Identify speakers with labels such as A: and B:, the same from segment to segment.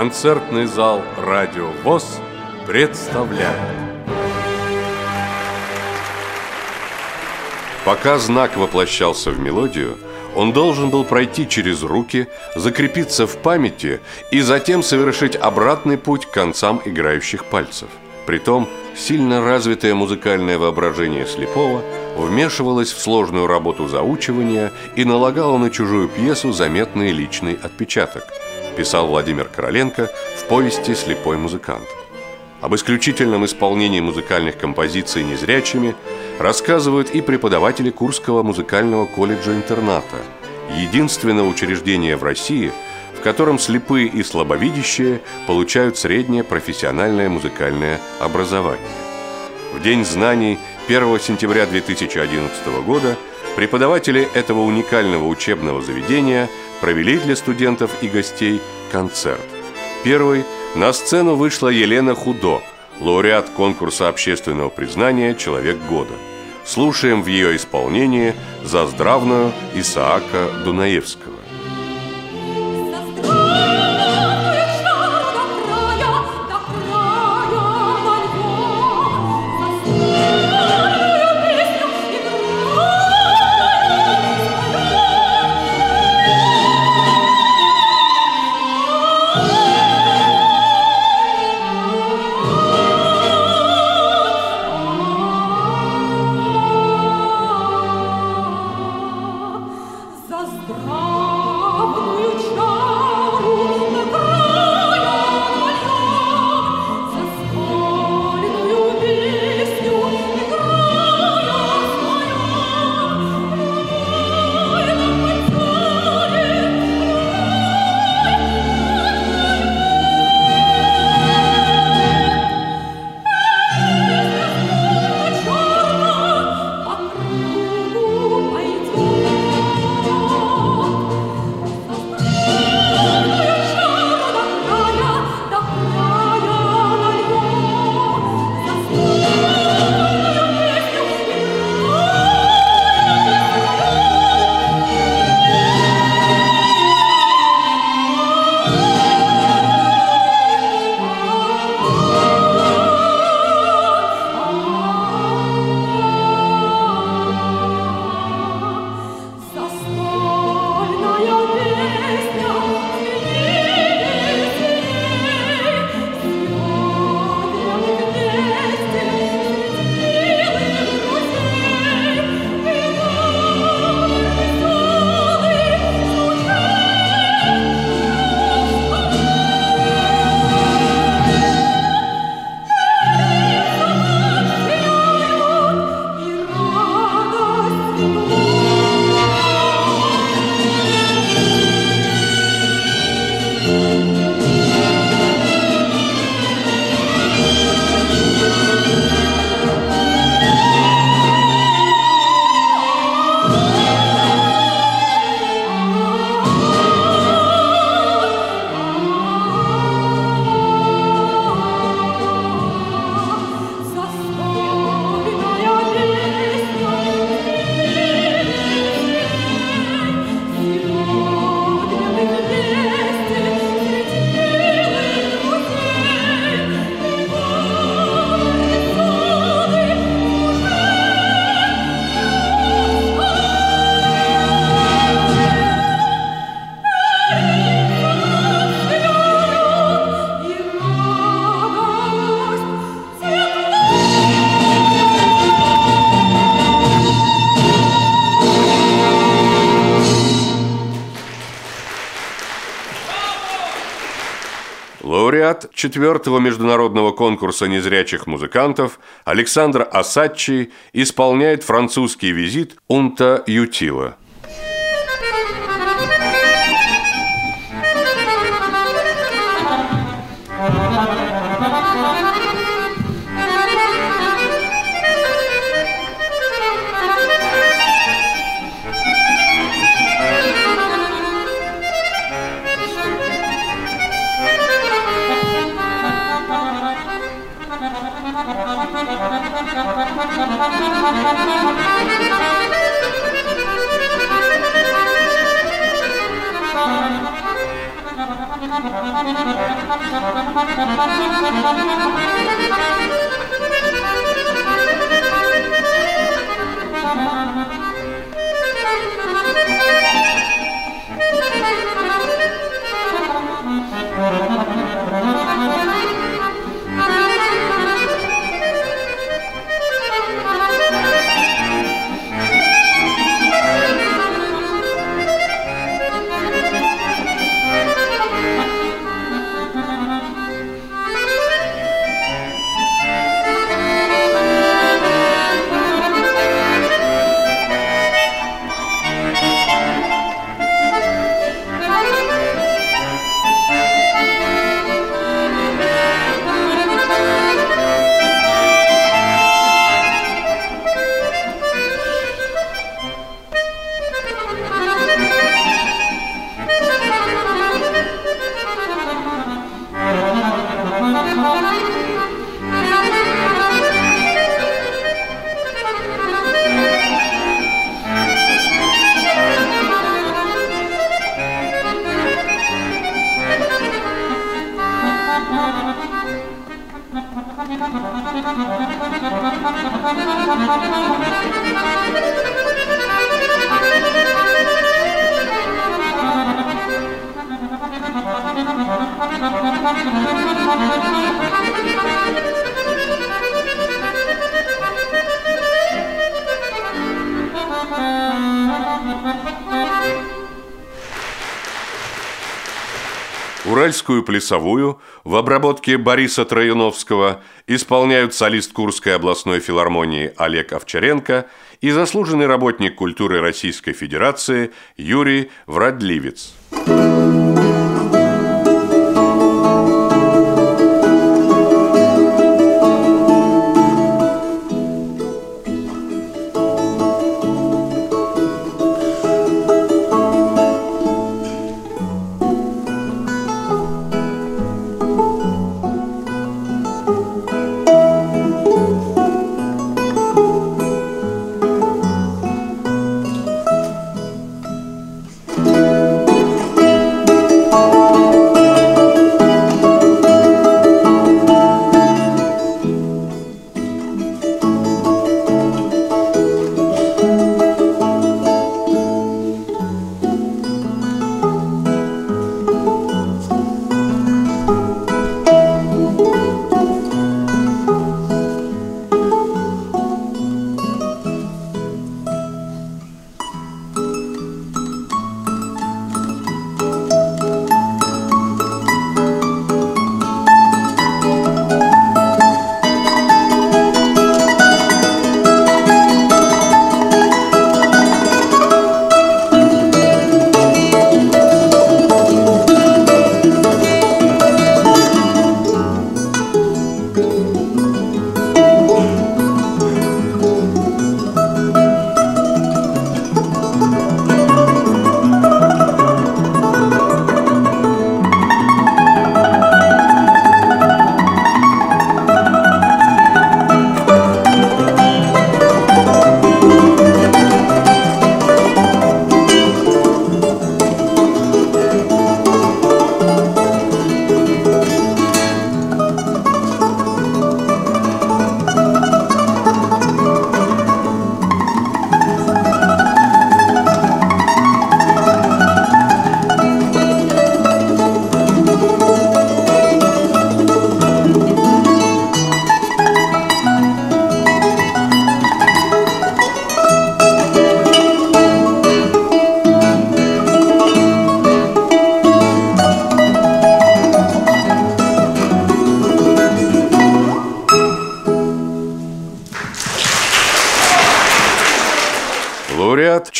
A: Концертный зал «Радио ВОЗ» представляет Пока знак воплощался в мелодию, он должен был пройти через руки, закрепиться в памяти и затем совершить обратный путь к концам играющих пальцев. Притом, сильно развитое музыкальное воображение слепого вмешивалось в сложную работу заучивания и налагало на чужую пьесу заметный личный отпечаток, писал Владимир Короленко в повести «Слепой музыкант». Об исключительном исполнении музыкальных композиций незрячими рассказывают и преподаватели Курского музыкального колледжа-интерната, единственного учреждения в России, в котором слепые и слабовидящие получают среднее профессиональное музыкальное образование. В День знаний 1 сентября 2011 года преподаватели этого уникального учебного заведения провели для студентов и гостей концерт. Первый – на сцену вышла Елена Худо, лауреат конкурса общественного признания «Человек года». Слушаем в ее исполнении «За здравную» Исаака Дунаевского. Лауреат четвертого международного конкурса незрячих музыкантов Александр Асачи исполняет французский визит Унта Ютила. Thank you.
B: Уральскую плясовую в обработке Бориса Трояновского исполняют солист Курской областной филармонии Олег Овчаренко и заслуженный работник культуры Российской Федерации Юрий Врадливец.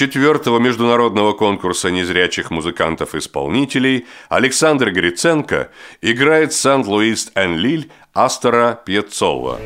B: Четвертого международного конкурса незрячих музыкантов-исполнителей Александр Гриценко играет Сан-Луис эн Лиль Астора Пьецолла.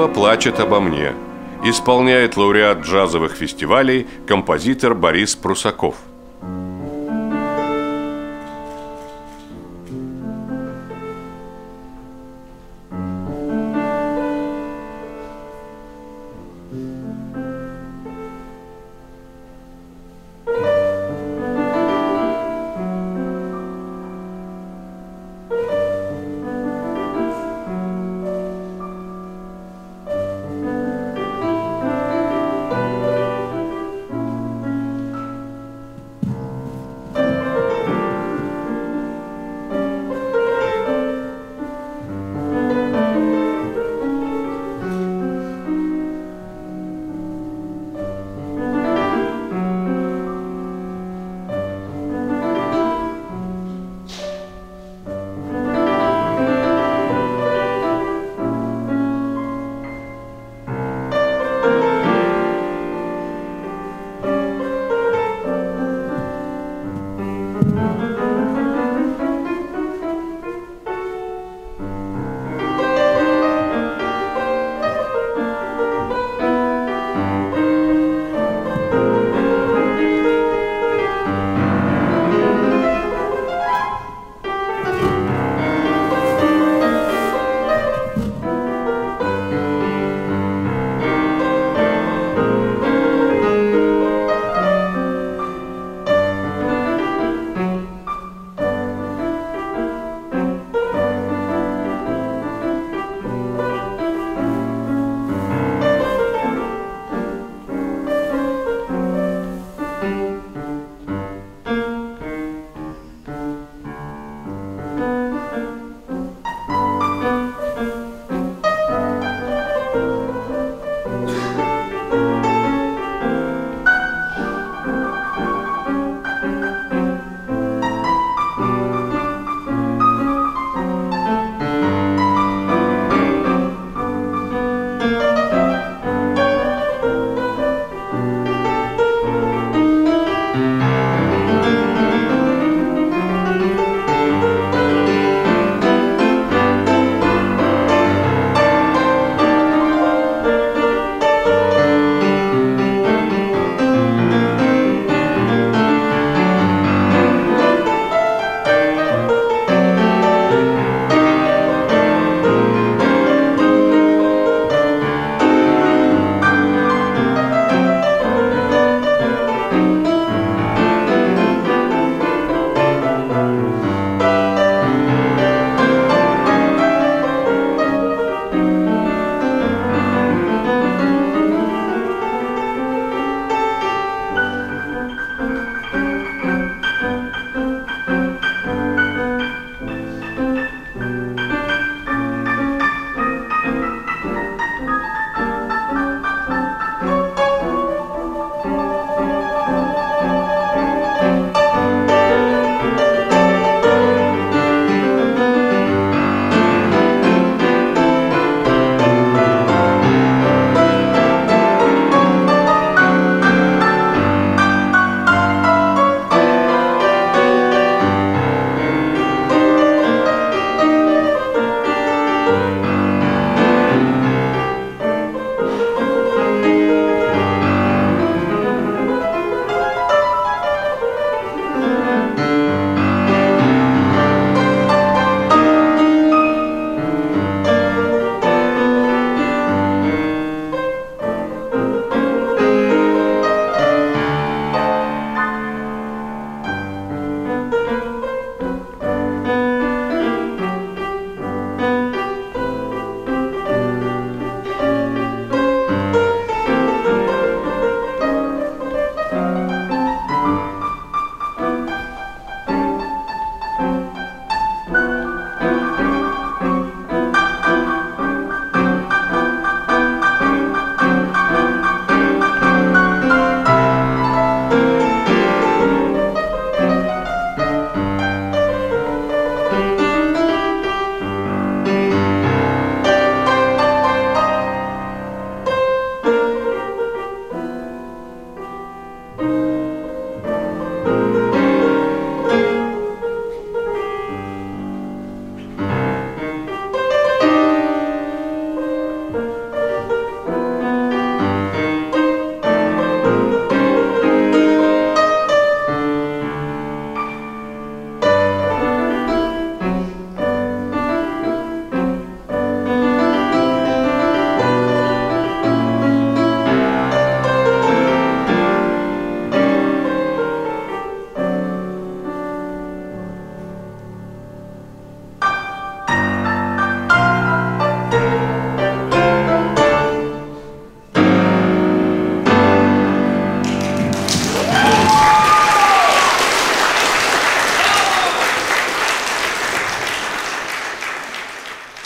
B: Ива плачет обо мне. Исполняет лауреат джазовых фестивалей композитор Борис Прусаков –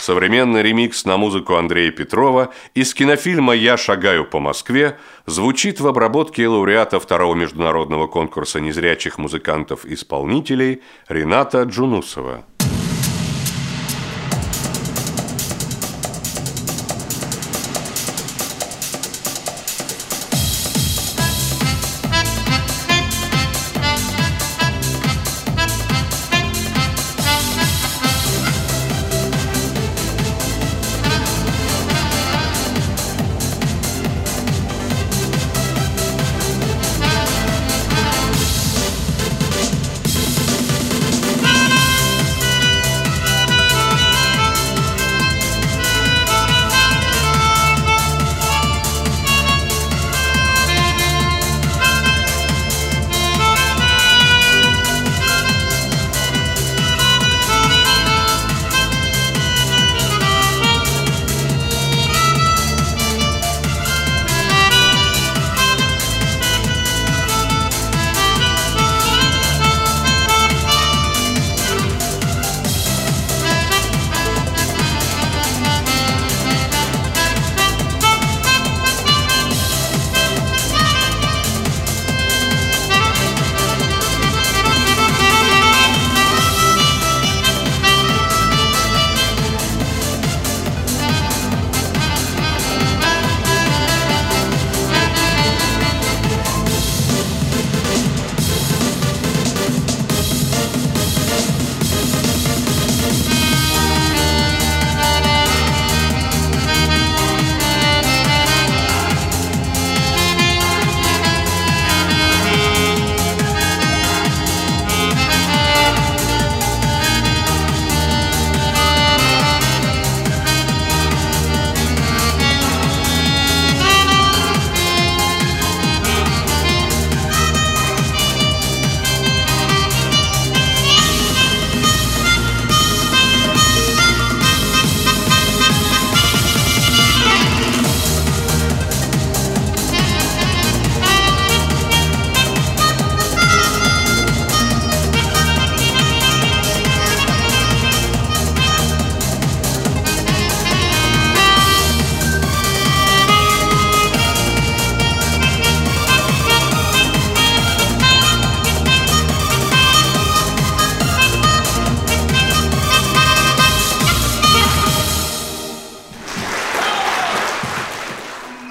B: Современный ремикс на музыку Андрея Петрова из кинофильма «Я шагаю по Москве» звучит в обработке лауреата второго международного конкурса незрячих музыкантов-исполнителей Рената Джунусова.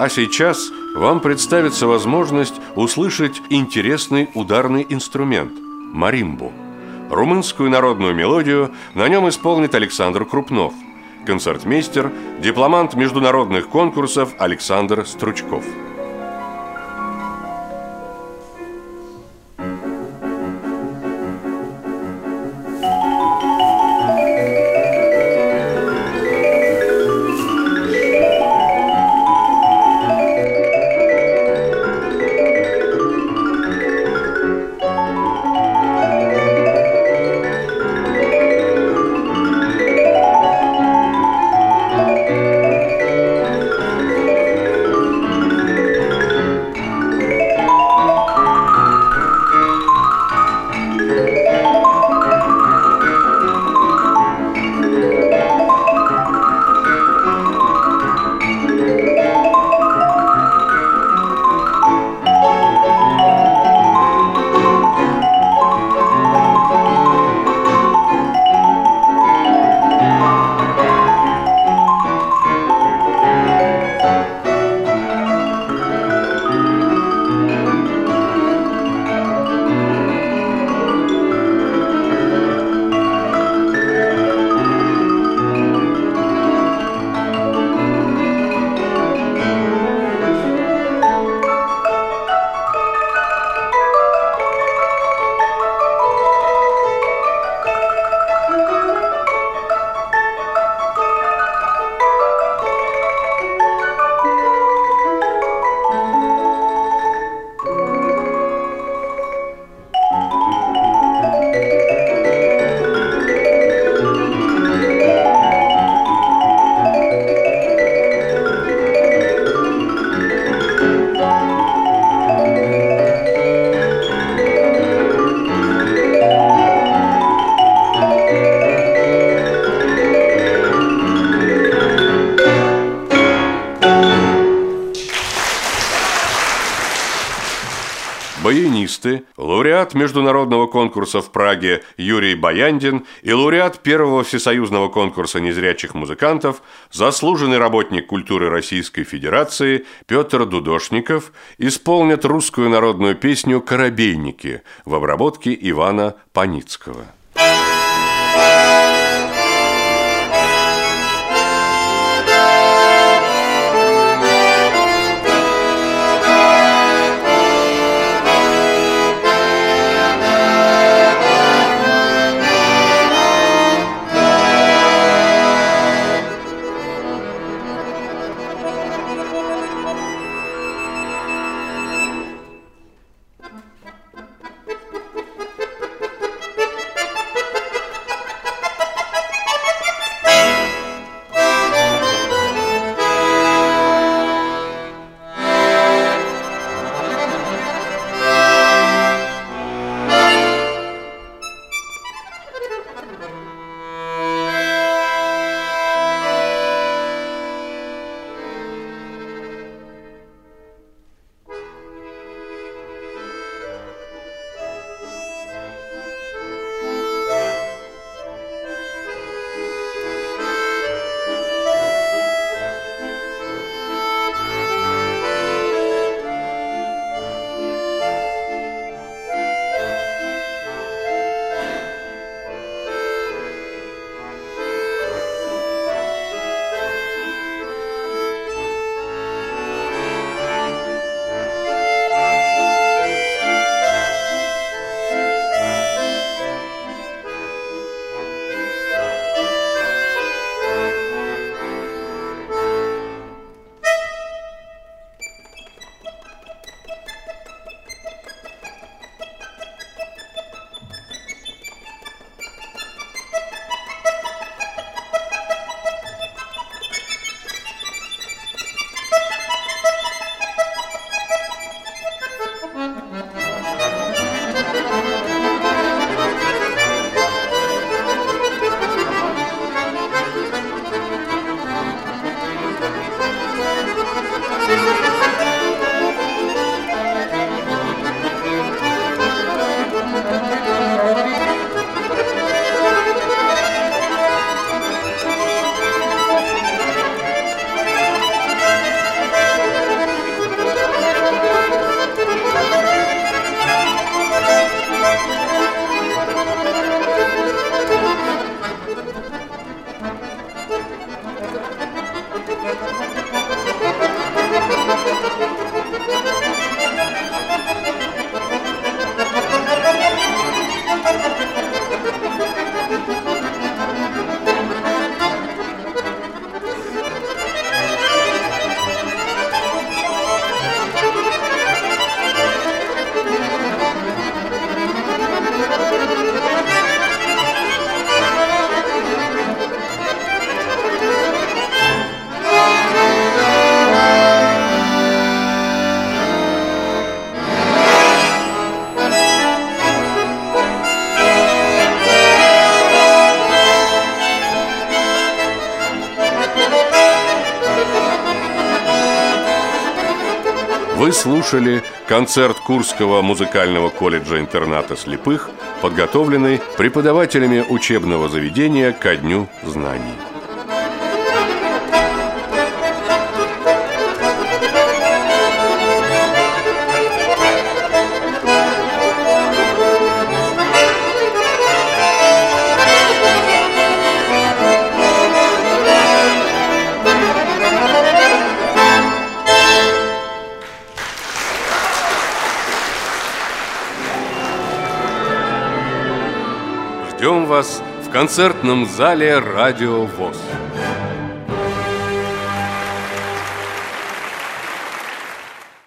B: А сейчас вам представится возможность услышать интересный ударный инструмент – маримбу. Румынскую народную мелодию на нем исполнит Александр Крупнов, концертмейстер, дипломант международных конкурсов Александр Стручков. Баянисты, лауреат международного конкурса в Праге Юрий Баяндин и лауреат первого всесоюзного конкурса незрячих музыкантов, заслуженный работник культуры Российской Федерации Петр Дудошников исполнят русскую народную песню «Коробейники» в обработке Ивана Паницкого. Вы слушали концерт Курского музыкального колледжа-интерната слепых, подготовленный преподавателями учебного заведения ко Дню знаний. Вас в концертном зале «Радио ВОЗ».